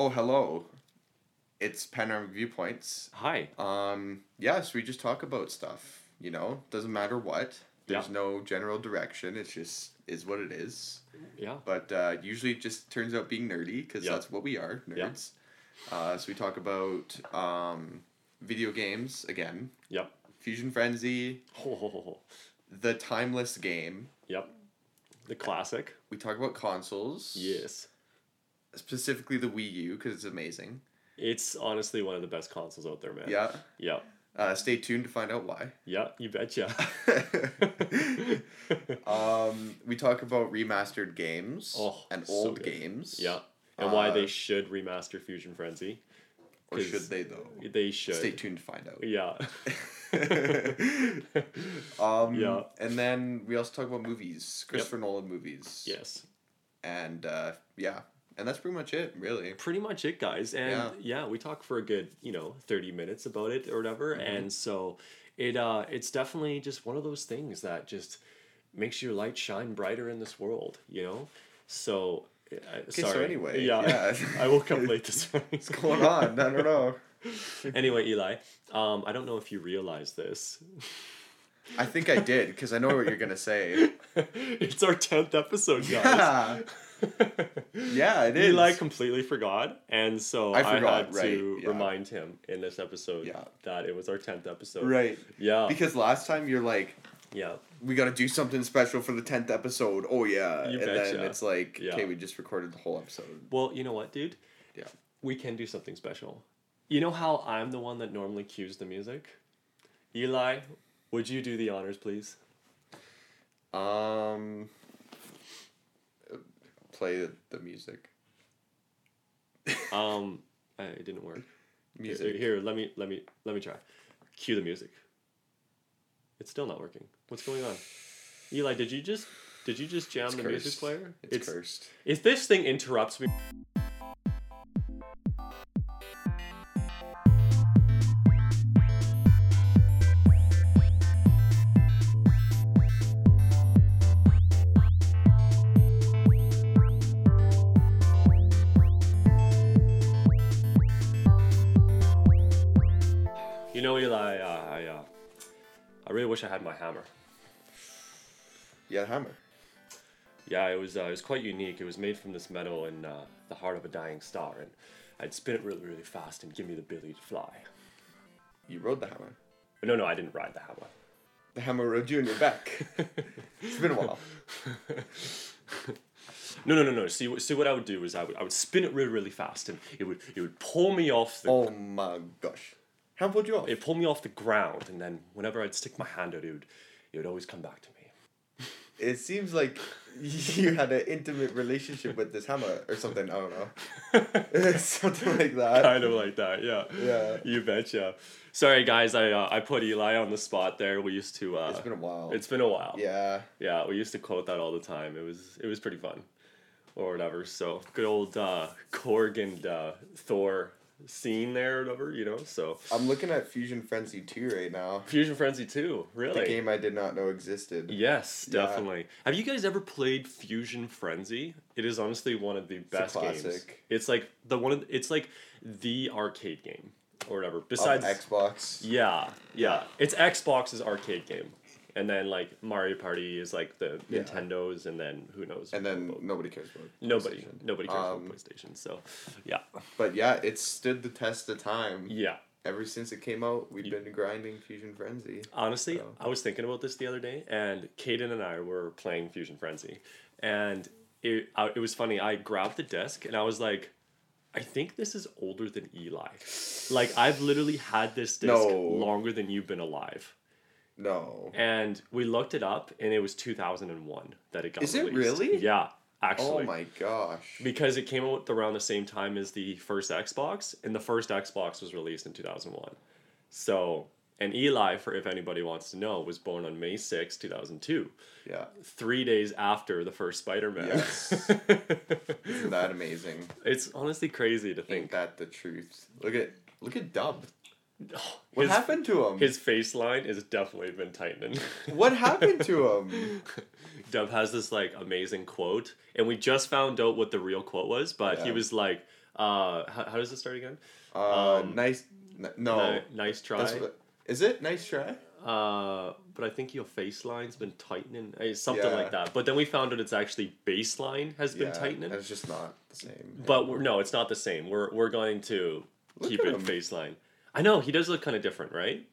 Oh, hello. It's Panoramic Viewpoints. Hi. Um, yes, we just talk about stuff. You know, doesn't matter what. There's Yeah. no general direction. It's just is what it is. Yeah. But uh, usually it just turns out being nerdy because Yeah. that's what we are, Yeah. nerds. Uh, so we talk about um, video games again, Yep. Fusion Frenzy, ho. the timeless game. Yep. The classic. We talk about consoles. Yes. Specifically the Wii U because it's amazing. It's honestly one of the best consoles out there, man. Yeah. Yep. Uh, stay tuned to find out why. Yeah. You betcha. um, we talk about remastered games Oh, and old good. games. yeah. And why Uh, they should remaster Fusion Frenzy. Or should they though? They should. Stay tuned to find out. Yeah. um, Yeah. And then we also talk about movies, Christopher Nolan movies. yes. And uh, yeah, and that's pretty much it, really. Pretty much it, guys. And Yeah. yeah, we talk for a good, you know, 30 minutes about it or whatever. Mm-hmm. And so it uh it's definitely just one of those things that just makes your light shine brighter in this world, you know? So uh, Okay, sorry. so anyway, yeah, yeah. I woke up late this morning. What's going on? I don't know. anyway, Eli, um, I don't know if you realize this. I think I did because I know what you're gonna say. it's our tenth episode, guys. Yeah, yeah, it is. Eli completely forgot, and so I I, had right, to yeah. remind him in this episode Yeah. that it was our tenth episode. right. Yeah. Because last time you're like, yeah. we got to do something special for the 10th episode. Oh, yeah. You and then it's like, Yeah. okay, we just recorded the whole episode. Well, you know what, dude? Yeah. We can do something special. You know how I'm the one that normally cues the music? Eli, would you do the honors, please? Um, play the, the music. Um, it didn't work. Music. Here, here, let me let me let me try. Cue the music. It's still not working. What's going on? Eli, did you just did you just jam It's the cursed. music player? It's, cursed. If this thing interrupts me. Wish I had my hammer. Yeah, hammer. Yeah, it was uh, it was quite unique. It was made from this metal in uh, the heart of a dying star, and I'd spin it really, really fast and give me the ability to fly. You rode the hammer. No, no, I didn't ride the hammer. The hammer rode you on your back. it's been a while. No, no, no, no. See, what- see what I would do is I would I would spin it really, really fast, and it would it would pull me off the Oh my gosh. How pulled you off? it pulled me off the ground, and then whenever I'd stick my hand out, it would it would always come back to me. It seems like you had an intimate relationship with this hammer or something. I don't know. something like that. kind of like that, yeah. Yeah. You betcha. Sorry, guys. I uh, I put Eli on the spot there. We used to. Uh, It's been a while. it's been a while. yeah. Yeah, we used to quote that all the time. It was it was pretty fun, or whatever. So good old uh, Korg and uh, Thor scene there, or whatever. You know. So I'm looking at Fusion Frenzy 2 right now. Fusion Frenzy two, really. The game I did not know existed. Yes, Yeah. definitely. Have you guys ever played Fusion Frenzy? It is honestly one of the best games. It's like the one. Of, it's like the arcade game or whatever. Besides, Xbox. yeah, yeah, it's Xbox's arcade game, and then like Mario Party is like the Yeah. Nintendo's, and then who knows? And then about- nobody cares about nobody, PlayStation. nobody cares Um, about PlayStation. So, yeah, But yeah, it stood the test of time. yeah. Ever since it came out, we've been grinding Fusion Frenzy. Honestly, So- I was thinking about this the other day, and Caden and I were playing Fusion Frenzy, and it I, it was funny. I grabbed the disc and I was like, I think this is older than Eli. Like I've literally had this disc No. longer than you've been alive. No. And we looked it up, and it was two thousand and one that it got. Is it really? Yeah, actually. Oh my gosh. because it came out around the same time as the first Xbox, and the first Xbox was released in 2001. So, and Eli, for if anybody wants to know, was born on May 6, 2002, Yeah. three days after the first Spider Man. Yes. Isn't that amazing? it's honestly crazy to Ain't think. that the truth? Look at look at Dub. What His, happened to him? his face line has definitely been tightening. what happened to him? Dub has this like amazing quote, and we just found out what the real quote was, but he was like, Uh, how, how does it start again? Uh, Um, nice. n- no. Ni- nice try. What, is it nice try? Uh, but I think your face line's been tightening, eh, something Yeah. like that. But then we found out it's actually baseline has been tightening. it's just not the same. But we're, no, it's not the same. We're we're going to Look keep it him. baseline. I know he does look kind of different, right?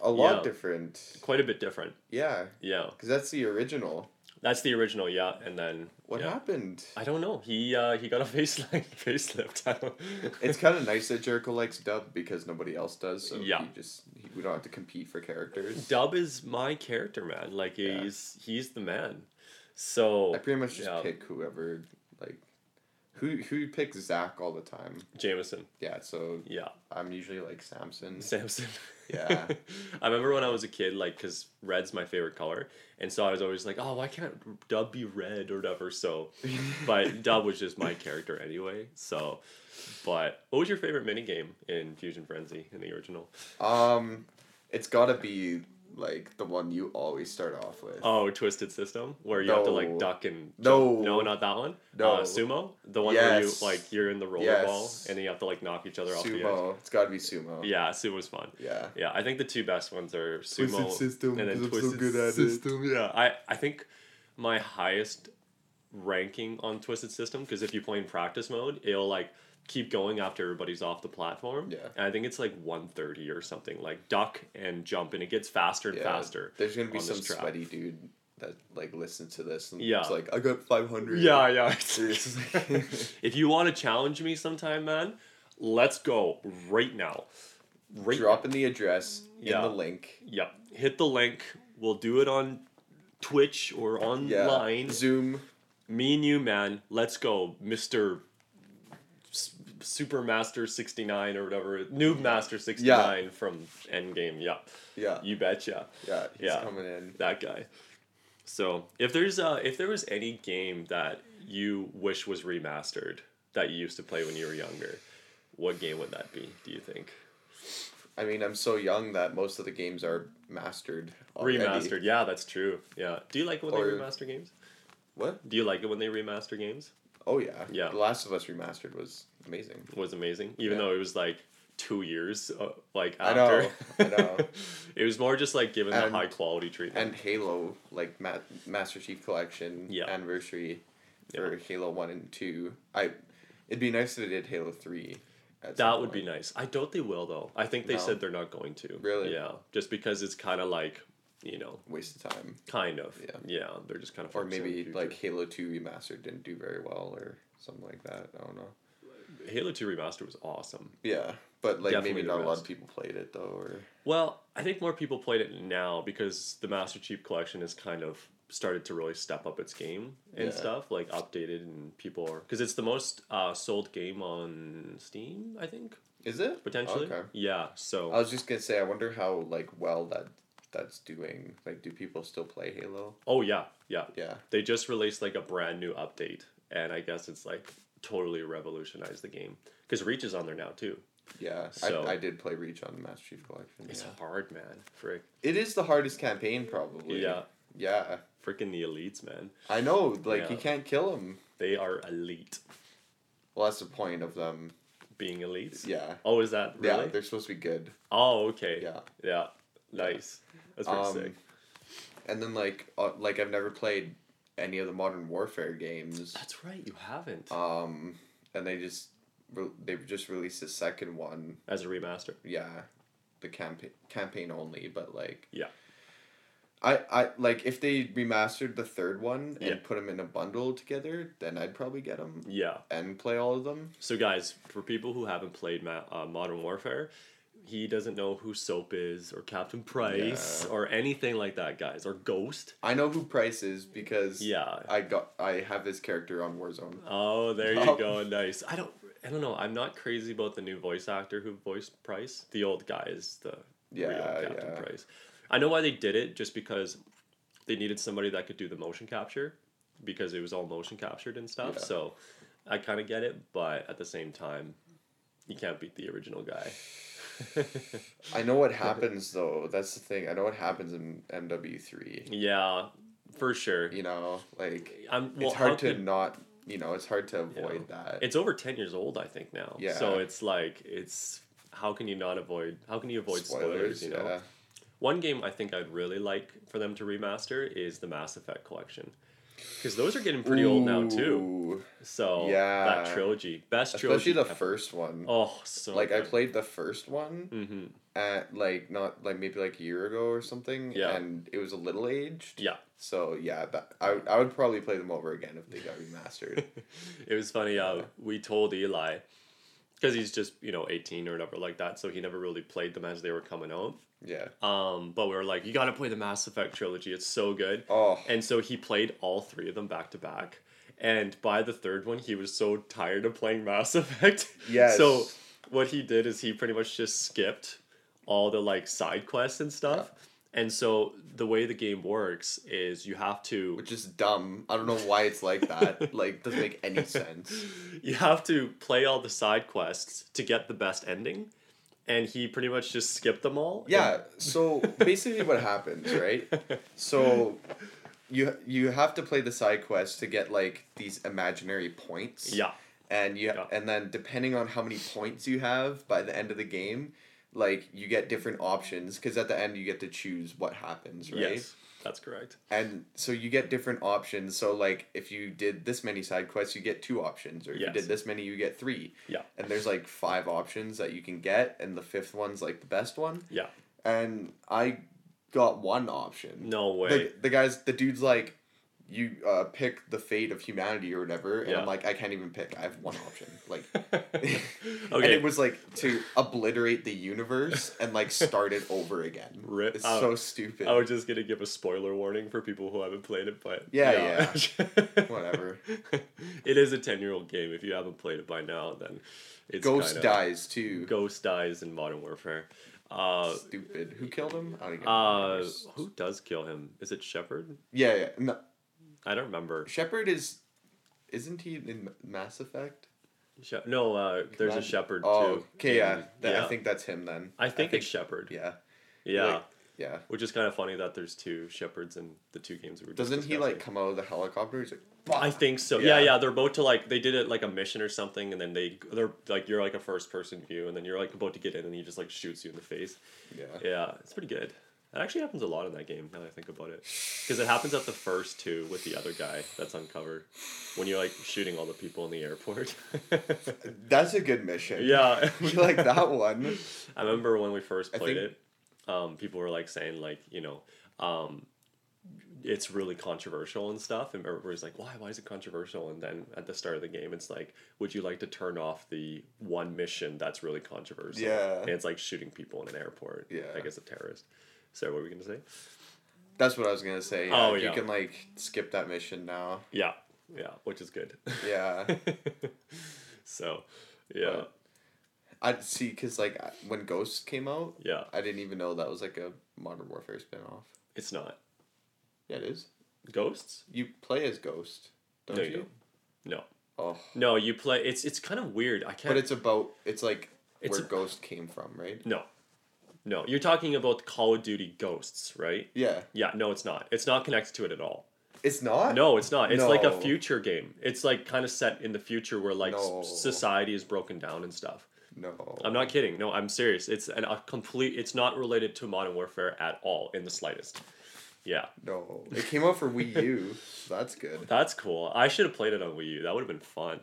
a lot yeah. different. Quite a bit different. Yeah, Yeah, because that's the original. that's the original. Yeah, and then What yeah. happened? I don't know. He uh, he got a faceline facelift. It's kind of nice that Jericho likes dub because nobody else does. So Yeah. he just he, we don't have to compete for characters. Dub is my character, man. Like Yeah. he's he's the man. So I pretty much just pick whoever like. Who who picks Zach all the time? Jameson. Yeah, so Yeah, I'm usually like Samson. Samson. Yeah. I remember when I was a kid, like, because red's my favorite color. And so I was always like, oh, why can't Dub be red or whatever? So, but Dub was just my character anyway. So, but what was your favorite minigame in Fusion Frenzy in the original? Um, it's gotta be like the one you always start off with. Oh, Twisted System, where you have to like duck and No. jump. no, not that one. No. uh, sumo, the one Yes. where you like you're in the rollerball Yes. and then you have to like knock each other off the edge. sumo. It's gotta be sumo. Yeah, sumo's fun. Yeah. Yeah, I think the two best ones are sumo Twisted System, and then I'm so Twisted good at it. System. Yeah, I I think my highest ranking on Twisted System because if you play in practice mode, it'll like keep going after everybody's off the platform. Yeah. and I think it's like one thirty or something. Like duck and jump, and it gets faster and Yeah. faster. There's gonna be some sweaty dude that like listens to this and Yeah. it's like I got five hundred. Yeah, yeah. If you want to challenge me sometime, man, let's go right now. Right Drop in the address Yeah. in the link. Yep. Hit the link. We'll do it on Twitch or Yeah. online. Zoom. Me and you, man. Let's go, Mister Supermaster sixty nine or whatever. Noob Master sixty nine from Endgame. Yeah. Yeah. You betcha. Yeah. He's Yeah. coming in. That guy. So if there's uh if there was any game that you wish was remastered that you used to play when you were younger, what game would that be? Do you think? I mean, I'm so young that most of the games are mastered. Already. Remastered, yeah, that's true. Yeah. Do you like when Or- they remaster games? What? Do you like it when they remaster games? Oh yeah. Yeah. The Last of Us remastered was amazing. It was amazing, even Yeah. though it was like two years, uh, like I know, after. I know. it was more just like given the high quality treatment. And Halo, like Ma- Master Chief Collection Yeah. anniversary for Halo One and Two. I, it'd be nice if they did Halo Three. that would be nice. I doubt they will though. I think they No. said they're not going to. Really? Yeah, just because it's kind of like, you know, waste of time. kind of. Yeah. Yeah, they're just kind of. Or maybe like Halo Two remastered didn't do very well or something like that. I don't know. Halo Two remaster was awesome. Yeah, but like Definitely maybe not a lot of people played it though. Or Well, I think more people played it now because the Master Chief Collection has kind of started to really step up its game and Yeah. stuff, like updated and people are because it's the most uh, sold game on Steam, I think is it potentially. Okay. Yeah, so I was just gonna say, I wonder how like well that that's doing. Like, do people still play Halo? oh yeah, yeah, Yeah. they just released like a brand new update, and I guess it's like totally revolutionized the game because Reach is on there now too. Yeah, So- I, I did play Reach on the Master Chief Collection. It's yeah. hard, man. Frick. It is the hardest campaign, probably. Yeah, Yeah. freaking the elites, man. I know, like, Yeah. you can't kill them. They are elite. Well, that's the point of them. Being elites. Yeah. Oh, is that really? Yeah, they're supposed to be good. Oh, okay. Yeah. Yeah. Nice. That's pretty Um, sick. And then, like, uh, like I've never played any of the Modern Warfare games. That's right. You haven't. Um, and they just re- they've just released a second one. As a remaster. Yeah, the campaign campaign only, but like Yeah. I, I like if they remastered the third one and Yeah. put them in a bundle together, then I'd probably get them Yeah. and play all of them. So, guys, for people who haven't played Ma- uh, Modern Warfare, he doesn't know who Soap is, or Captain Price, Yeah. or anything like that, guys, or Ghost. I know who Price is because Yeah. I got I have his character on Warzone. Oh, there you Oh. go. Nice. I don't. I don't know. I'm not crazy about the new voice actor who voiced Price. The old guy is the real Yeah, Captain yeah. Price. I know why they did it, just because they needed somebody that could do the motion capture, because it was all motion captured and stuff. Yeah. So I kind of get it, but at the same time, you can't beat the original guy. I know what happens though. That's the thing. I know what happens in MW three. yeah, for sure. You know, like I'm. Well, it's hard to could- not you know, it's hard to avoid that. It's over ten years old, I think now. Yeah. So it's like it's how can you not avoid? How can you avoid spoilers? you know. yeah. One game I think I'd really like for them to remaster is the Mass Effect collection, because those are getting pretty old now too. So Yeah. that trilogy, best Especially trilogy. the ever. first one. Oh, so like I played the first one Mm-hmm. at like not like maybe like a year ago or something. Yeah. And it was a little aged. Yeah. So yeah, that I would- I would probably play them over again if they got remastered. it was funny how we told Eli, because he's just you know eighteen or whatever like that, so he never really played them as they were coming out. yeah. Um, but we were like, you got to play the Mass Effect trilogy. It's so good. Oh. And so he played all three of them back to back. And by the third one, he was so tired of playing Mass Effect. Yes. So what he did is he pretty much just skipped all the like side quests and stuff. And so the way the game works is you have to Which is dumb. I don't know why it's like that. like doesn't make any sense. you have to play all the side quests to get the best ending. And he pretty much just skipped them all. Yeah. So basically, what happens, right? So you you have to play the side quests to get like these imaginary points. Yeah. And you Yeah. and then depending on how many points you have by the end of the game, like you get different options because at the end you get to choose what happens, right? Yes. That's correct. And so you get different options. So like if you did this many side quests, you get two options, or if Yes. you did this many, you get three. Yeah. And there's like five options that you can get, and the fifth one's like the best one. Yeah. And I got one option. No way. The, the guy's the dude's like, you uh, pick the fate of humanity or whatever, and Yeah. I'm like, I can't even pick. I have one option. Like, okay. and it was like to obliterate the universe and like start it over again. Rip- It's oh, so stupid. I was just gonna give a spoiler warning for people who haven't played it, but Yeah, yeah. Whatever. it is a ten year old game. If you haven't played it by now, then it's Ghost dies too. Ghost dies in Modern Warfare. Uh, Stupid. Who killed him? I don't uh, who does kill him? Is it Shepard? Yeah, yeah. No, I don't remember. Shepard is, isn't he in Mass Effect? She- no, uh, there's a Shepard Oh, too. okay, yeah. That, yeah. I think that's him then. I think it's Shepard. Yeah. Yeah, Like, yeah. which is kind of funny that there's two Shepards in the two games we were. Doesn't he like come out of the helicopter? He's like, I think so. Yeah. Yeah. yeah, They're about to like they did it like a mission or something, and then they they're like you're like a first person view, and then you're like about to get in, and he just like shoots you in the face. yeah. Yeah, it's pretty good. It actually happens a lot in that game. Now that I think about it, because it happens at the first two with the other guy that's uncovered when you're like shooting all the people in the airport. That's a good mission. yeah, You like that one? I remember when we first played think- it, um, people were like saying like you know, um, it's really controversial and stuff, and everybody's like, why? Why is it controversial? And then at the start of the game, it's like, would you like to turn off the one mission that's really controversial? Yeah. and it's like shooting people in an airport. Yeah. I guess a terrorist. So what were we gonna say? That's what I was gonna say. Yeah, Oh, You can like skip that mission now. Yeah, yeah, which is good. Yeah. so, yeah, I see, cause like when Ghost came out, yeah, I didn't even know that was like a Modern Warfare spinoff. it's not Yeah, it is. ghosts. You play as Ghost, don't No, you? you don't. No, Oh, no, you play. It's it's kind of weird. I can't. but it's about it's like It's where a- Ghost came from, right? No. No, you're talking about Call of Duty Ghosts, right? Yeah, Yeah, no, it's not. It's not connected to it at all. it's not. No, it's not. It's like a future game. It's like kind of set in the future where like s- No. society is broken down and stuff. no. I'm not kidding. No, I'm serious. It's an, a complete. It's not related to Modern Warfare at all in the slightest. Yeah, No, it came out for Wii U. so that's good. that's cool. I should have played it on Wii U. That would have been fun.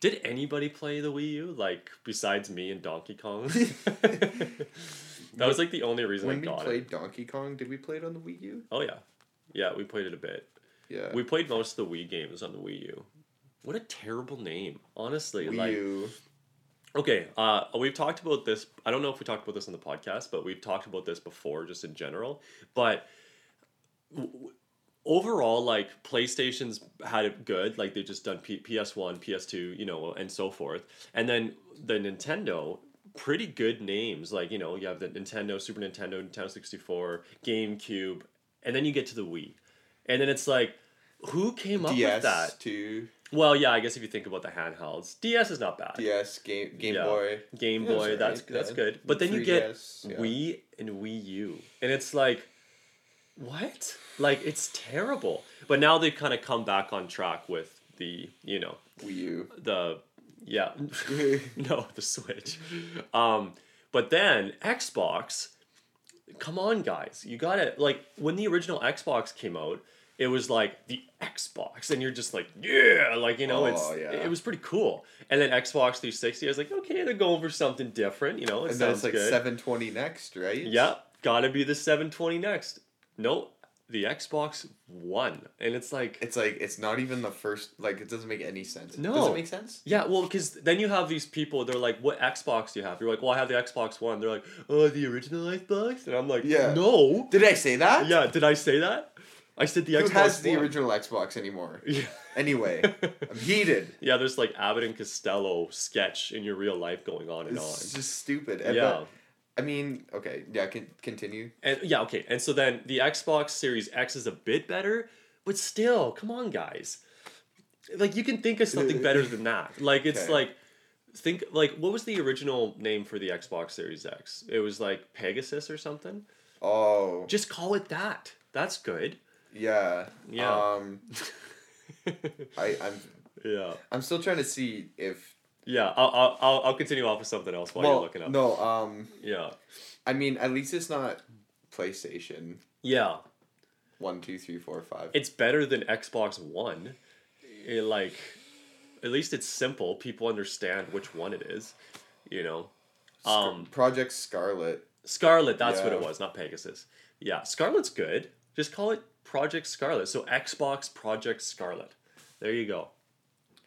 Did anybody play the Wii U like besides me and Donkey Kong? that was like the only reason When I we got it. played Donkey Kong, did we play it on the Wii U? Oh yeah, yeah, we played it a bit. Yeah. We played most of the Wii games on the Wii U. What a terrible name, honestly. Wii like, U. okay, uh, we've talked about this. I don't know if we talked about this on the podcast, but we've talked about this before, just in general. But w- overall, like PlayStation's had it good. Like they've just done P- PS1, PS2, you know, and so forth. And then the Nintendo, pretty good names. Like you know, you have the Nintendo, Super Nintendo, Nintendo sixty four, GameCube, and then you get to the Wii, and then it's like. Who came up with that? too. Well, yeah, I guess if you think about the handhelds, DS is not bad. DS Game Game Yeah. Boy. Game Yeah, Boy, that's alright, that's yeah. good. But then you get. Wii and Wii U, and it's like, what? Like it's terrible. But now they've kind of come back on track with the you know Wii U. the yeah no the Switch, um, but then Xbox. Come on, guys! You got to like when the original Xbox came out. It was like the Xbox, and you're just like, yeah, like you know, Oh, it's yeah. it was pretty cool. And then Xbox 360, I was like, okay, they're going for something different, you know. It And then it's like good. 720 next, right? Yeah, gotta be the 720 next. No, the Xbox One, and it's like, It's like it's not even the first. Like it doesn't make any sense. No, Does it make sense? yeah, well, because then you have these people. They're like, "What Xbox do you have?" You're like, "Well, I have the Xbox One." They're like, "Oh, the original Xbox," and I'm like, Yeah. no." Did I say that? Yeah, did I say that? I said the Who Xbox has the One. original Xbox anymore? Yeah. Anyway, I'm heated. yeah, there's like Abbott and Costello sketch in your real life going on and It's on. It's just stupid. And, Yeah. but, I mean, okay, yeah, can continue. And yeah, okay. And so then the Xbox Series X is a bit better, but still, come on, guys. Like you can think of something better than that. Like it's Okay. like think like what was the original name for the Xbox Series X? It was like Pegasus or something. Oh, Just call it that. That's good. yeah. Yeah. Um, I, I'm, yeah. I'm still trying to see if. Yeah. I'll, I'll, I'll, continue off with something else while well, you're looking up. no. Um, Yeah. I mean, at least it's not PlayStation Yeah. one, two, three, four, five. It's better than Xbox One. It, like, at least it's simple. People understand which one it is. You know. Um, Project Scarlet. Scarlet, that's what it was, not Pegasus. Yeah, Scarlet's good. Just call it Project Scarlet. So Xbox Project Scarlet. There you go.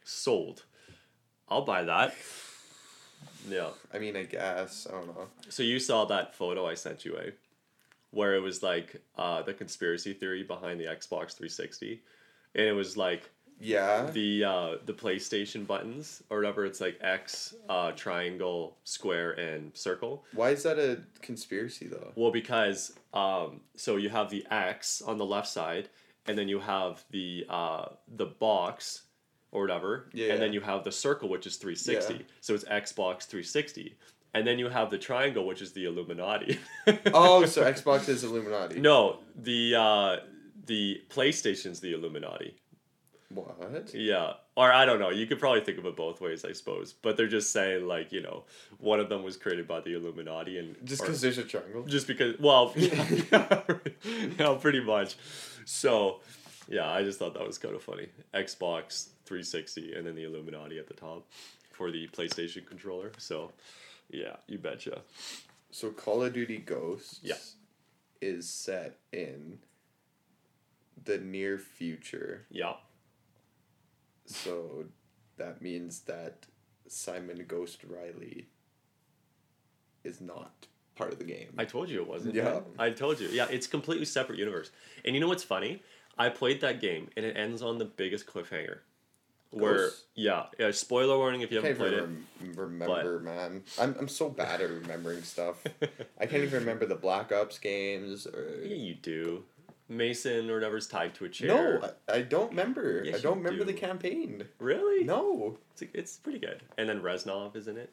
Sold. I'll buy that. Yeah. I mean, I guess I don't know. So you saw that photo I sent you, eh? Where it was like uh, the conspiracy theory behind the Xbox 360. And it was like Yeah. the uh, the PlayStation buttons or whatever. It's like X, uh, triangle, square, and circle. Why is that a conspiracy though? Well, because um, so you have the X on the left side, and then you have the uh, the box or whatever, Yeah. and then you have the circle, which is three sixty. Yeah. So it's Xbox three sixty, and then you have the triangle, which is the Illuminati. Oh, so Xbox is Illuminati. no, the uh, the PlayStation's the Illuminati. What? Yeah. Or I don't know. You could probably think of it both ways, I suppose. But they're just saying like you know, one of them was created by the Illuminati, and Just because there's a triangle. just because well yeah, yeah, pretty much so yeah i just thought that was kind of funny xbox 360 and then the illuminati at the top for the playstation controller so yeah you betcha So Call of Duty Ghosts. Yeah. Is set in the near future. yeah So that means that Simon Ghost Riley is not part of the game. i told you it wasn't Yeah. i told you yeah it's completely separate universe and you know what's funny i played that game and it ends on the biggest cliffhanger where Ghosts? yeah yeah spoiler warning if you haven't played it rem- remember, man. I'm, I'm so bad at remembering stuff. I can't even remember the Black Ops games. Or... yeah you do mason or whatever's tied to a chair No, I, I don't remember. Yes, I don't remember the campaign. really No. It's, it's pretty good. And then Reznov is in it.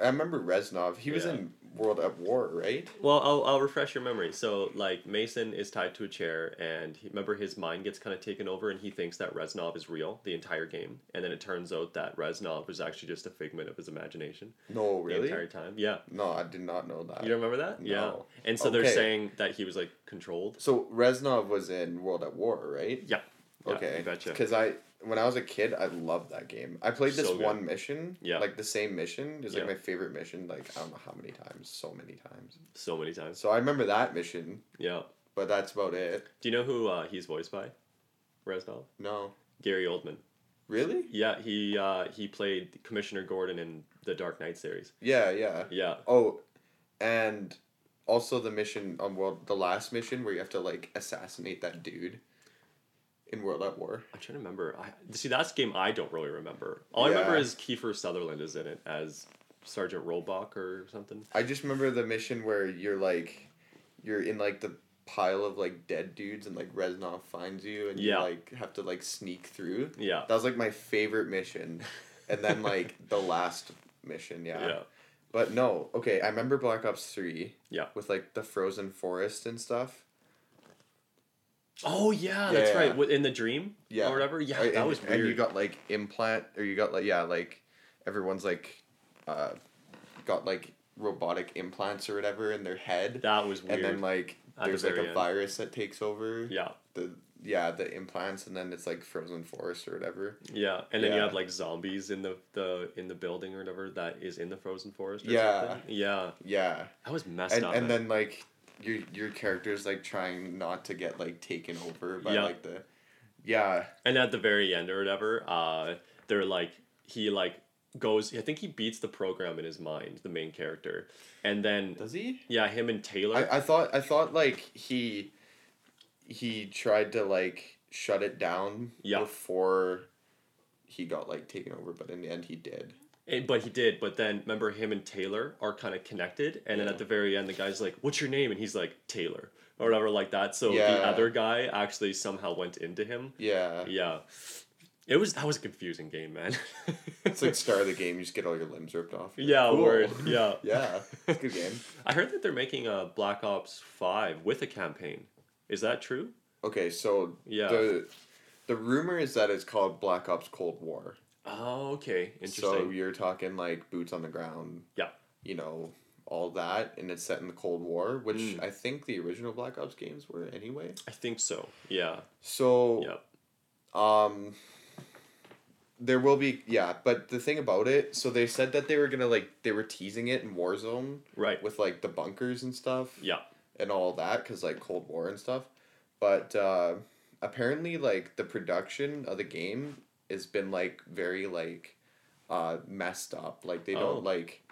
I remember Reznov. He was Yeah. in World at War, right? Well, I'll, I'll refresh your memory. So, like, Mason is tied to a chair, and he, remember his mind gets kind of taken over, and he thinks that Reznov is real the entire game. And then it turns out that Reznov was actually just a figment of his imagination No, really? the entire time. Yeah. No, I did not know that. You don't remember that? Yeah. And so they're saying that he was, like, controlled. So Reznov was in World at War, right? Yeah. Yeah, Okay. betcha. Because I, when I was a kid, I loved that game. I played this So one mission. Yeah. Like the same mission. It's like my favorite mission. Like I don't know how many times. So many times. So many times. So I remember that mission, Yeah. but that's about it. Do you know who uh, he's voiced by? Reznov? No. Gary Oldman. Really? Yeah, he uh, he played Commissioner Gordon in the Dark Knight series. Yeah, yeah. Yeah. Oh, and also the mission on World, the last mission where you have to like assassinate that dude in World at War. I'm trying to remember. I see that's a game I don't really remember. All I remember is Kiefer Sutherland is in it as Sergeant Roebuck or something. I just remember the mission where you're like, you're in like the pile of like dead dudes and like Reznov finds you and you Yeah. like have to like sneak through. Yeah. That was like my favorite mission, and then like the last mission, yeah. Yeah. But no, okay. I remember Black Ops Three. Yeah. With like the frozen forest and stuff. Oh yeah, Yeah, that's yeah. right. In the dream, Yeah. or whatever. Yeah, that and, was And you got like implant, or you got like yeah, like everyone's like, uh, got like robotic implants or whatever in their head, that was weird. and then like At the there's like a end. virus that takes over yeah, the yeah the implants, and then it's like frozen forest or whatever. yeah, and then you have like zombies in the, the in the building or whatever that is in the frozen forest. Or Yeah. something. yeah, Yeah, that was messed and up. and man. then like your your character's like trying not to get like taken over by Yeah. like the yeah And at the very end or whatever, uh, they're like he like goes. I think he beats the program in his mind, the main character, and then does he yeah, him and Taylor. I, I thought I thought like he he tried to like shut it down Yeah. before he got like taken over, but in the end he did. Eh, but he did. But then remember, him and Taylor are kind of connected, and then at the very end, the guy's like, "What's your name?" and he's like Taylor or whatever like that. So Yeah. the other guy actually somehow went into him. Yeah. Yeah. It was that was a confusing game, man. It's like start of the game, you just get all your limbs ripped off. Yeah, "Cool." word. Yeah. yeah. It's a good game. I heard that they're making a Black Ops Five with a campaign. Is that true? Okay, so Yeah. the the rumor is that it's called Black Ops Cold War. Oh, okay. Interesting. So you're talking like boots on the ground. Yeah. You know, all that and it's set in the Cold War, which Mm. I think the original Black Ops games were anyway. I think so. Yeah. So Yep. Um, there will be yeah, but the thing about it, so they said that they were gonna like they were teasing it in Warzone Right. with like the bunkers and stuff Yeah. and all that because like Cold War and stuff, but uh, apparently like the production of the game has been like very like uh messed up. Like they Oh. don't like.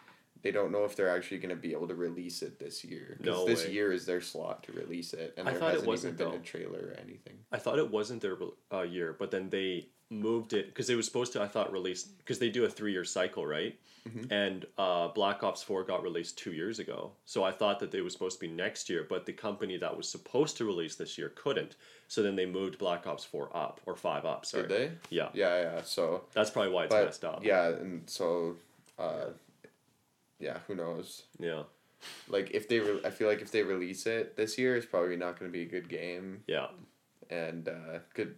They don't know if they're actually going to be able to release it this year. 'Cause No this way. year is their slot to release it, and I there hasn't wasn't, even been though. a trailer or anything. I thought it wasn't their uh, year, but then they moved it because it was supposed to. I thought release because they do a three year cycle, right? Mhm. And uh, Black Ops Four got released two years ago, so I thought that they was supposed to be next year, but the company that was supposed to release this year couldn't. So then they moved Black Ops Four up or Five up. Sorry. Did they? Yeah, Yeah, yeah. So that's probably why it's but messed up. yeah, and so, uh, yeah, who knows? yeah, Like if they, re- I feel like if they release it this year, it's probably not going to be a good game, yeah. and uh, good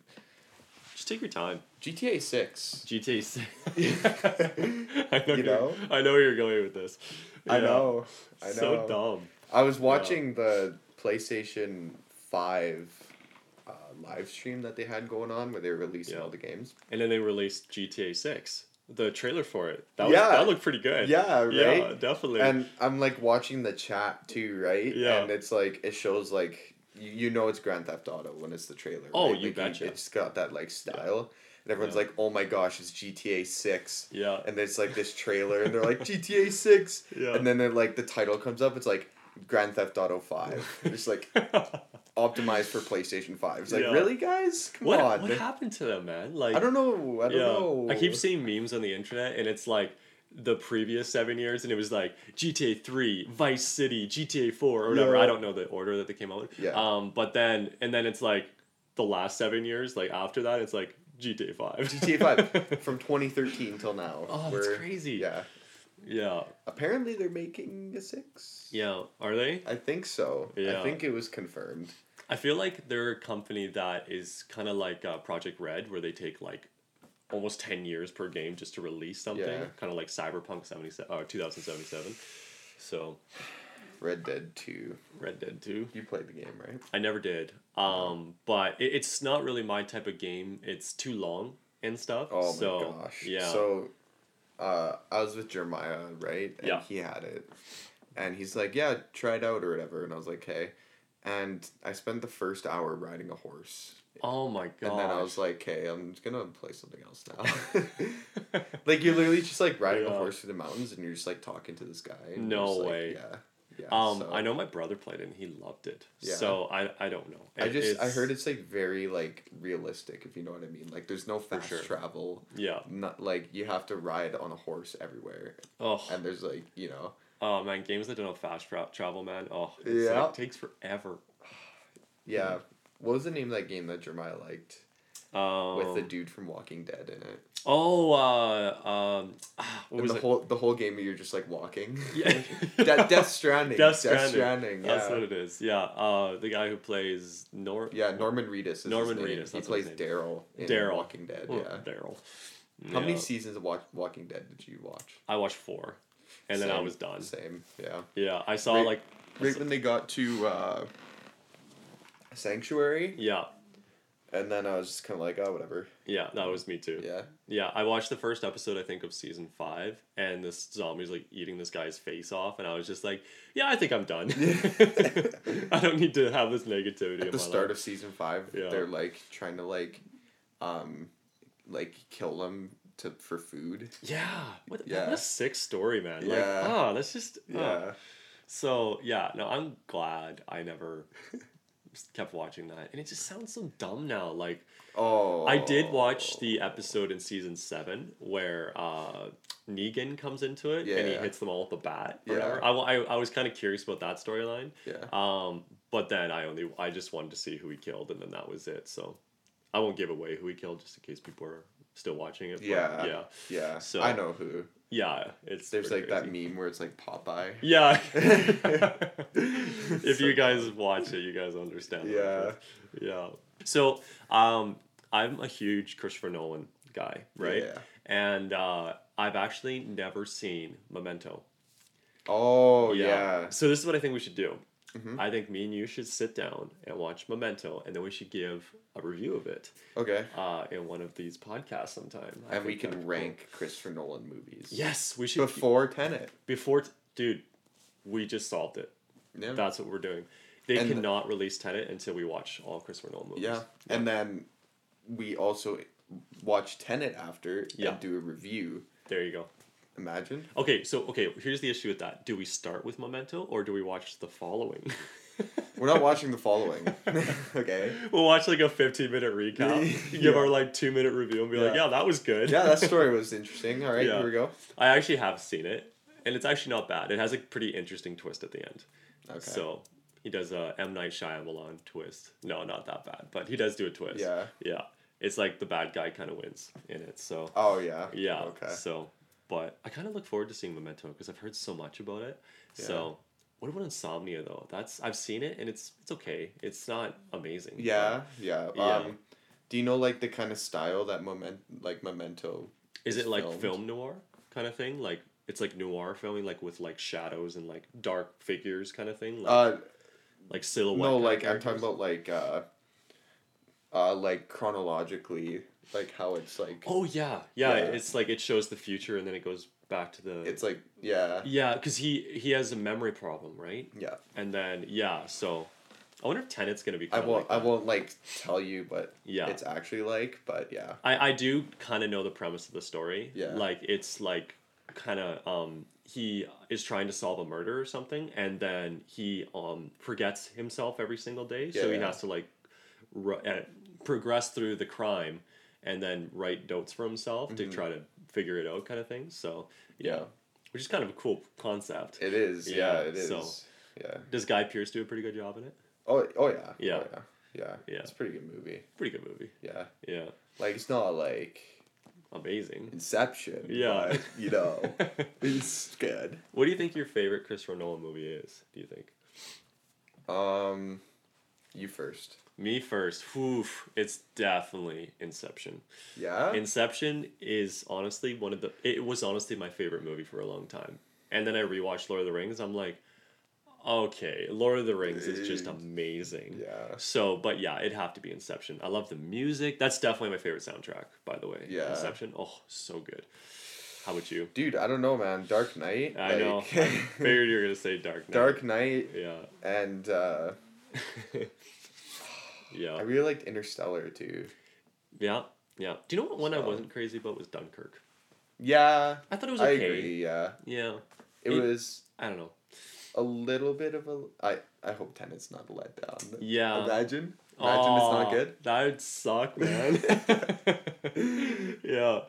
Just take your time. GTA Six. GTA. 6. I know You know? I know where you're going with this. I know, I know. So dumb. I was watching the PlayStation Five uh, live stream that they had going on where they were releasing Yeah. all the games. And then they released GTA Six, the trailer for it. That was, Yeah. that looked pretty good. Yeah, right. Yeah, definitely. And I'm like watching the chat too, right? Yeah. And it's like it shows like you, you know it's Grand Theft Auto when it's the trailer. Oh, right? you like, betcha. It's got that like style, and everyone's Yeah. like, "Oh my gosh, it's GTA Six. yeah. And there's like this trailer, and they're like GTA Six, Yeah. and then they're like the title comes up, it's like Grand Theft Auto Five, just like optimized for PlayStation Five. It's like Yeah. really, guys, come what on. what happened to them, man? Like I don't know. I don't yeah. know. I keep seeing memes on the internet, and it's like the previous seven years, and it was like GTA Three, Vice City, GTA Four, or whatever. Yeah. I don't know the order that they came out with. Yeah. Um, but then and then it's like the last seven years, like after that, it's like GTA Five. GTA Five from 2013 till now. Oh, that's crazy. Yeah. yeah. Apparently, they're making a six. Yeah. Are they? I think so. Yeah. I think it was confirmed. I feel like they're a company that is kind of like uh, Projekt Red, where they take like almost 10 years per game just to release something. Yeah. Kind of like Cyberpunk 77, uh, 2077. So, Red Dead 2. Red Dead 2. You played the game, right? I never did. Um, but it, it's not really my type of game. It's too long and stuff. Oh so, my gosh. Yeah. So, uh, I was with Jeremiah, right? And Yeah. he had it. And he's like, yeah, try it out or whatever. And I was like, hey. And I spent the first hour riding a horse. Oh my god. And then I was like, okay, I'm just gonna play something else now. like you're literally just like riding Yeah. a horse through the mountains and you're just like talking to this guy. No you're like, way. Yeah. Yeah. um, so- I know my brother played it and he loved it. Yeah. So I, I don't know. I just I heard it's like very like realistic if you know what I mean. Like there's no fast sure. travel. Yeah. Not like you have to ride on a horse everywhere. Oh. And there's like, you know, Oh man, games that don't have fast tra- travel, man. Oh, Yeah. like, takes forever. yeah. What was the name of that game that Jeremiah liked? Um, with the dude from Walking Dead in it. oh, uh, um, ah, what And was the it? whole the whole game you're just like walking. Yeah. De- Death Stranding. Death Stranding. yeah. That's what it is. Yeah. Uh, the guy who plays Nor. Yeah, Norman Reedus. Is Norman. Reedus, He plays Daryl Daryl. Walking Dead. Oh, Yeah. Daryl. How many seasons of Wa- Walking Dead did you watch? I watched four, and then I was done. Same. Yeah. Yeah, I saw Right- like. Right when they got to uh, Sanctuary, Yeah, and then I was just kind of like, oh, whatever. yeah, that was me too. Yeah. Yeah, I watched the first episode, I think, of season five, and this zombie's like eating this guy's face off, and I was just like, yeah, I think I'm done. I don't need to have this negativity At the my start life. of season five, Yeah. they're like trying to like, um, like kill them to for food. Yeah, what, Yeah. what a sick story, man. Like, Yeah. ah, that's just. ah. Yeah. So, yeah, no, I'm glad I never kept watching that. And it just sounds so dumb now. Like, Oh. I did watch the episode in season seven where uh, Negan comes into it and he hits them all with the bat. Yeah. whatever. I, I, I was kind of curious about that storyline. Yeah. Um, but then I only I just wanted to see who he killed, and then that was it. So I won't give away who he killed, just in case people are still watching it. but Yeah. yeah, Yeah. So- I know who. yeah. It's There's like that meme where it's like Popeye. Yeah. if So you guys watch it, you guys understand. Yeah. Yeah. So, um, I'm a huge Christopher Nolan guy, right? Yeah. And uh, I've actually never seen Memento. Oh yeah. So this is what I think we should do. Mhm. I think me and you should sit down and watch Memento, and then we should give a review of it Okay. uh, in one of these podcasts sometime. I And we can be cool. rank Christopher Nolan movies. Yes, we should. Before Tenet. before, t- dude, we just solved it. Yeah. That's what we're doing. They And- cannot release Tenet until we watch all Christopher Nolan movies. Yeah. And then we also watch Tenet after Yeah. and do a review. There you go. Imagine. Okay, so okay, here's the issue with that. Do we start with Memento or do we watch the following? We're not watching the following. okay. we'll watch like a 15 minute recap, give our like two minute review, and be like, Yeah. yeah, that was good. Yeah, that story was interesting. All right, Yeah. here we go. I actually have seen it, and it's actually not bad. It has a pretty interesting twist at the end. Okay. So he does a M Night Shyamalan twist. No, not that bad, but he does do a twist. Yeah. Yeah. It's like the bad guy kind of wins in it. So Oh yeah. yeah. Okay. So, but I kind of look forward to seeing Memento because I've heard so much about it. Yeah. So. What about Insomnia though? That's I've seen it and it's it's okay. It's not amazing. Yeah, yeah. Yeah. Um, do you know like the kind of style that moment like Memento? Is is it like filmed? film noir kind of thing? Like it's like noir filming, like with like shadows and like dark figures kind of thing, like, Uh, like silhouette. no, like I'm talking about like uh, uh, like chronologically, like how it's like Oh yeah, yeah, Yeah. It's like it shows the future and then it goes back to the. it's like yeah, yeah, because he he has a memory problem, right? yeah. And then yeah, so I wonder if Tenet's gonna be. I won't Like I won't like tell you, but Yeah. it's actually like, but yeah, I I do kind of know the premise of the story. Yeah. Like it's like kind of um he is trying to solve a murder or something and then he um forgets himself every single day so he Yeah. has to like ru- uh, progress through the crime and then write notes for himself to Mhm. try to figure it out kind of thing so yeah, Yeah. which is kind of a cool concept it is. Yeah, Yeah, it is. so- Yeah. does guy pearce do a pretty good job in it Oh oh yeah. Yeah. Oh, yeah. Yeah. Yeah. It's a pretty good movie. pretty good movie Yeah. yeah Like it's not like amazing Inception. Yeah. But, you know, it's good. what do you think your favorite christopher nolan movie is do you think Um, you first. Me first. Oof, it's definitely Inception. Yeah. Inception is honestly one of the. It was honestly my favorite movie for a long time. And then I rewatched Lord of the Rings. I'm like, okay, Lord of the Rings is just amazing. yeah. So, but yeah, it'd have to be Inception. I love the music. That's definitely my favorite soundtrack, by the way. Yeah. Inception. Oh, so good. How about you? Dude, I don't know, man. Dark Knight. I know. I figured you were gonna say Dark Knight. Dark Knight Yeah. and uh, I really liked Interstellar too. Yeah. Yeah. Do you know what one I wasn't crazy about was Dunkirk? Yeah, I thought it was I okay. agree. Yeah, Yeah. it, It- was I don't know. a little bit of a. I I hope Tenet's not a letdown. Yeah. Imagine. Imagine it's not good. That'd suck, man. yeah.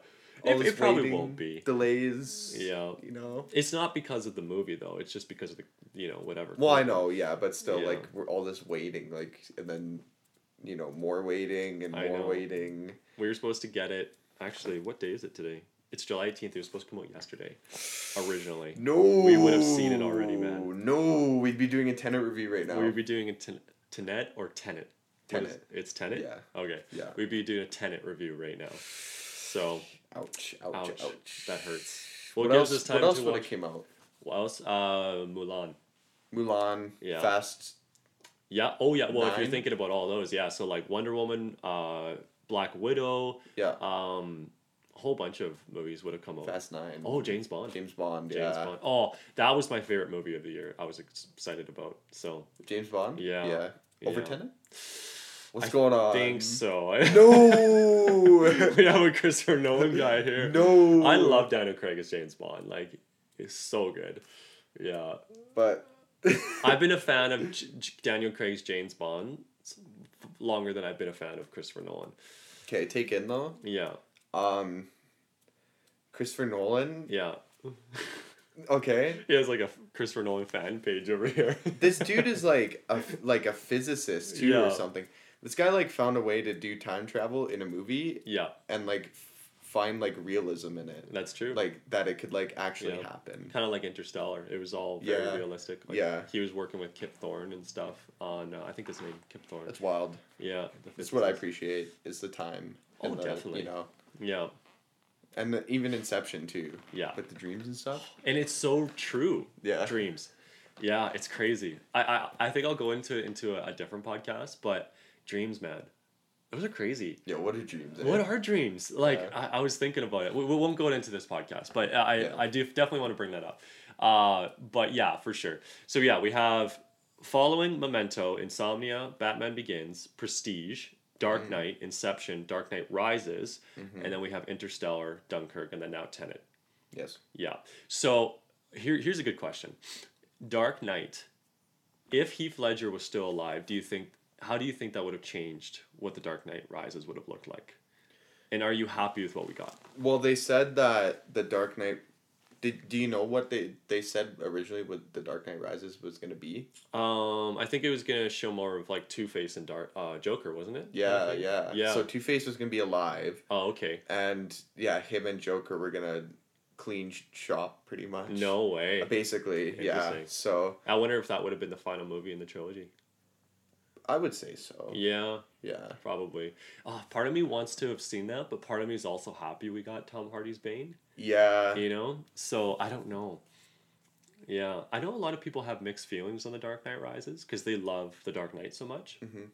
It, it probably waiting, won't be. delays. Yeah. You know. It's not because of the movie though. It's just because of the you know whatever. Well, I know, yeah, but still, Yeah. like we're all this waiting, like, and then you know more waiting and I more know. waiting. We were supposed to get it. Actually, what day is it today? It's July 18th. It was supposed to come out yesterday, originally. No, We would have seen it already, man. No, we'd be doing a tenant review right now. We would be doing a ten- Tenet or is- Tenet. It's Tenet? Yeah. Okay. Yeah. We'd be doing a Tenet review right now. So, Ouch! Ouch! ouch. Ouch! That hurts. Well, What it else? us time what else to would have came out? What else? Uh, Mulan. Mulan. Yeah. Fast. Yeah. Oh, yeah. Well, if you're thinking about all those, yeah. So, like Wonder Woman, uh, Black Widow, Yeah. um, a whole bunch of movies would have come out. Fast Nine. Oh, James Bond. James Bond. James yeah. Bond. Oh, that was my favorite movie of the year. I was excited about. So James Bond. Yeah. Yeah. Over Yeah. What's I going on? I think so. No. we have a Christopher Nolan guy here. no. I love Daniel Craig as James Bond. Like, he's so good. Yeah, But. I've been a fan of J- J- Daniel Craig's James Bond longer than I've been a fan of Christopher Nolan. Okay, take in though. Yeah, Um. Christopher Nolan. yeah. Okay. He has like a Christopher Nolan fan page over here. This dude is like a like a physicist too Yeah. or something. This guy like found a way to do time travel in a movie yeah, and like find like realism in it. that's true. Like that it could like actually Yeah. happen. kind of like Interstellar. It was all very Yeah. realistic. Like, Yeah. He was working with Kip Thorne and stuff on. Uh, I think his name Kip Thorne. That's wild. yeah, That's what I appreciate is the time. Oh, and the, definitely. You know, Yeah, and the, even Inception too. Yeah. With the dreams and stuff. and it's so true. Yeah. Dreams. Yeah, it's crazy. I I, I think I'll go into into a, a different podcast, but dreams, man, those are crazy. Yeah. What are dreams? What are dreams? Like Yeah. I, I was thinking about it. We, we won't go into this podcast, but I Yeah. I do definitely want to bring that up. Uh, but yeah, for sure. So yeah, we have following Memento, Insomnia, Batman Begins, Prestige, Dark Mm-hmm. Knight, Inception, Dark Knight Rises, and then we have Interstellar, Dunkirk, and then now Tenet. Yes. Yeah. So here, here's a good question. Dark Knight. If Heath Ledger was still alive, do you think how do you think that would have changed what the Dark Knight Rises would have looked like? And are you happy with what we got? Well, they said that the Dark Knight. Did do you know what they they said originally? What the Dark Knight Rises was gonna be? Um, I think it was gonna show more of like Two Face and Dark uh, Joker, wasn't it? Yeah, yeah. Yeah. So Two Face was gonna be alive, Oh, okay. and yeah, him and Joker were gonna clean shop pretty much. No way. Basically, yeah. So I wonder if that would have been the final movie in the trilogy. I would say so. Yeah, Yeah. probably. Oh, part of me wants to have seen that, but part of me is also happy we got Tom Hardy's Bane. Yeah. you know so i don't know yeah i know a lot of people have mixed feelings on the dark knight rises because they love the dark knight so much Mhm.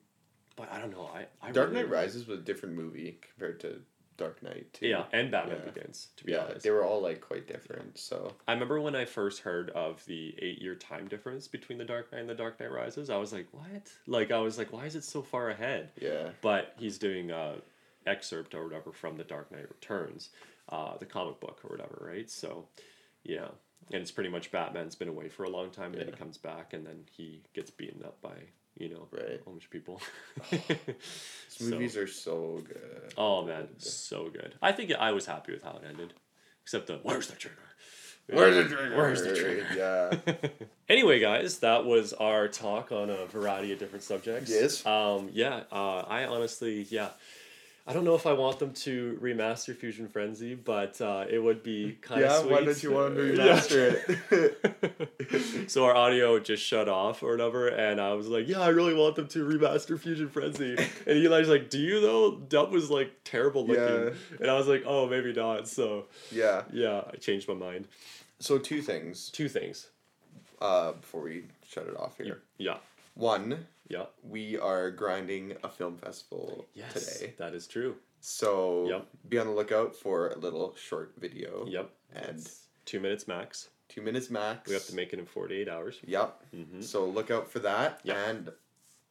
but i don't know i, I Dark really Knight Rises was a different movie compared to Dark Knight too. yeah and batman Yeah. begins to be Yeah, honest they were all like quite different. So i remember when i first heard of the eight year time difference between the dark knight and the dark knight rises i was like what like i was like why is it so far ahead yeah, but he's doing a excerpt or whatever from the Dark Knight Returns, uh, the comic book or whatever, right? So, yeah, and it's pretty much Batman's been away for a long time, and then he comes back, and then he gets beaten up by you know right. a bunch of people. These So- movies are so good. oh man, so good. I think I was happy with how it ended, except the where's the trigger. Where's the trigger? Where's the trigger? Yeah. anyway, guys, that was our talk on a variety of different subjects. Yes. Um. Yeah. Uh. I honestly, yeah. I don't know if I want them to remaster Fusion Frenzy, but uh, it would be kind of yeah. sweet. Why don't you want them to Yeah. remaster it? so our audio just shut off or whatever, and I was like, "Yeah, I really want them to remaster Fusion Frenzy." And Eli's like, "Do you though? Dub was like terrible looking." Yeah. And I was like, "Oh, maybe not." So yeah. yeah, I changed my mind. So two things. Two things. Uh, before we shut it off here. Yeah. One, Yeah. we are grinding a film festival Yes. today. That is true. So Yep. be on the lookout for a little short video. Yep. And It's two minutes max. two minutes max. We have to make it in forty eight hours. Yep. Mm-hmm. So look out for that. Yep. And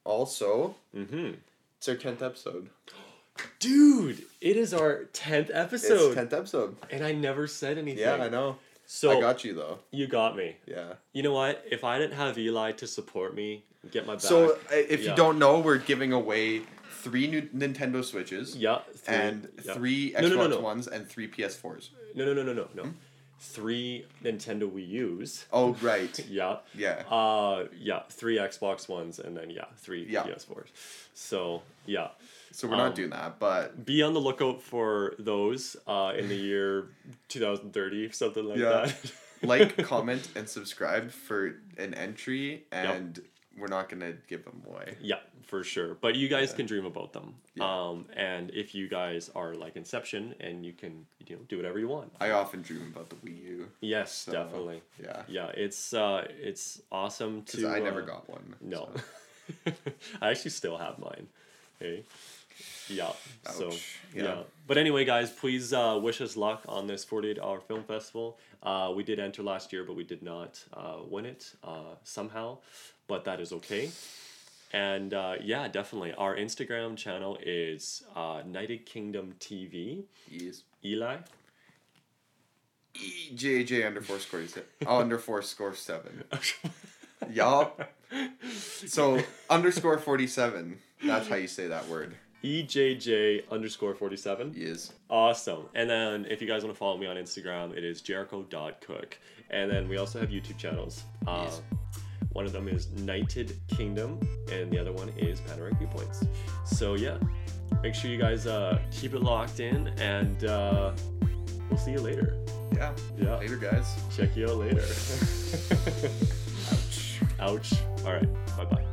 also, Mm-hmm. it's our tenth episode. Dude, it is our tenth It's episode, tenth episode. and I never said anything. Yeah, I know. So I got you though. you got me. Yeah. You know what? If I didn't have Eli to support me, get my back. So if Yeah. you don't know, we're giving away three new Nintendo Switches yeah, three- and yeah. three Xbox no, no, no. Ones and three PS4s. No, no, no, no, no, no. three Nintendo Wii U's. Oh right. Yeah. Yeah. Uh, yeah, three Xbox Ones, and then yeah, three Yeah. PS4s. So yeah, So we're not um, doing that, but be on the lookout for those uh, in the year 2030, something like Yeah. that. like, comment, and subscribe for an entry, and we're not gonna give them away. Yeah, for sure. But you guys Yeah. can dream about them. Yeah. Um, and if you guys are like Inception, and you can you know do whatever you want. I often dream about the Wii U. Yes, So, definitely. Yeah. Yeah, it's uh, it's awesome to. I never uh, got one. No, so. I actually still have mine. Hey. Yeah. So yeah. Yeah. But anyway, guys, please uh, wish us luck on this forty-eight hour film festival. Uh, we did enter last year, but we did not uh, win it uh, somehow. But that is okay. And uh, yeah, definitely. Our Instagram channel is uh, Knighted Kingdom TV. Yes. Eli. EJJ underfour score se- oh, underfour score seven. Yup. So underscore forty seven. That's how you say that word. EJJ underscore 47. Yes. Awesome. And then if you guys want to follow me on Instagram, it is jericho.cook. And then we also have YouTube channels. Uh, Yes. One of them is Knighted Kingdom, and the other one is Panoramic Viewpoints. So yeah, make sure you guys uh, keep it locked in, and uh, we'll see you later. Yeah. Yeah, Later, guys. check you out later. Ouch. Ouch. All right. Bye bye.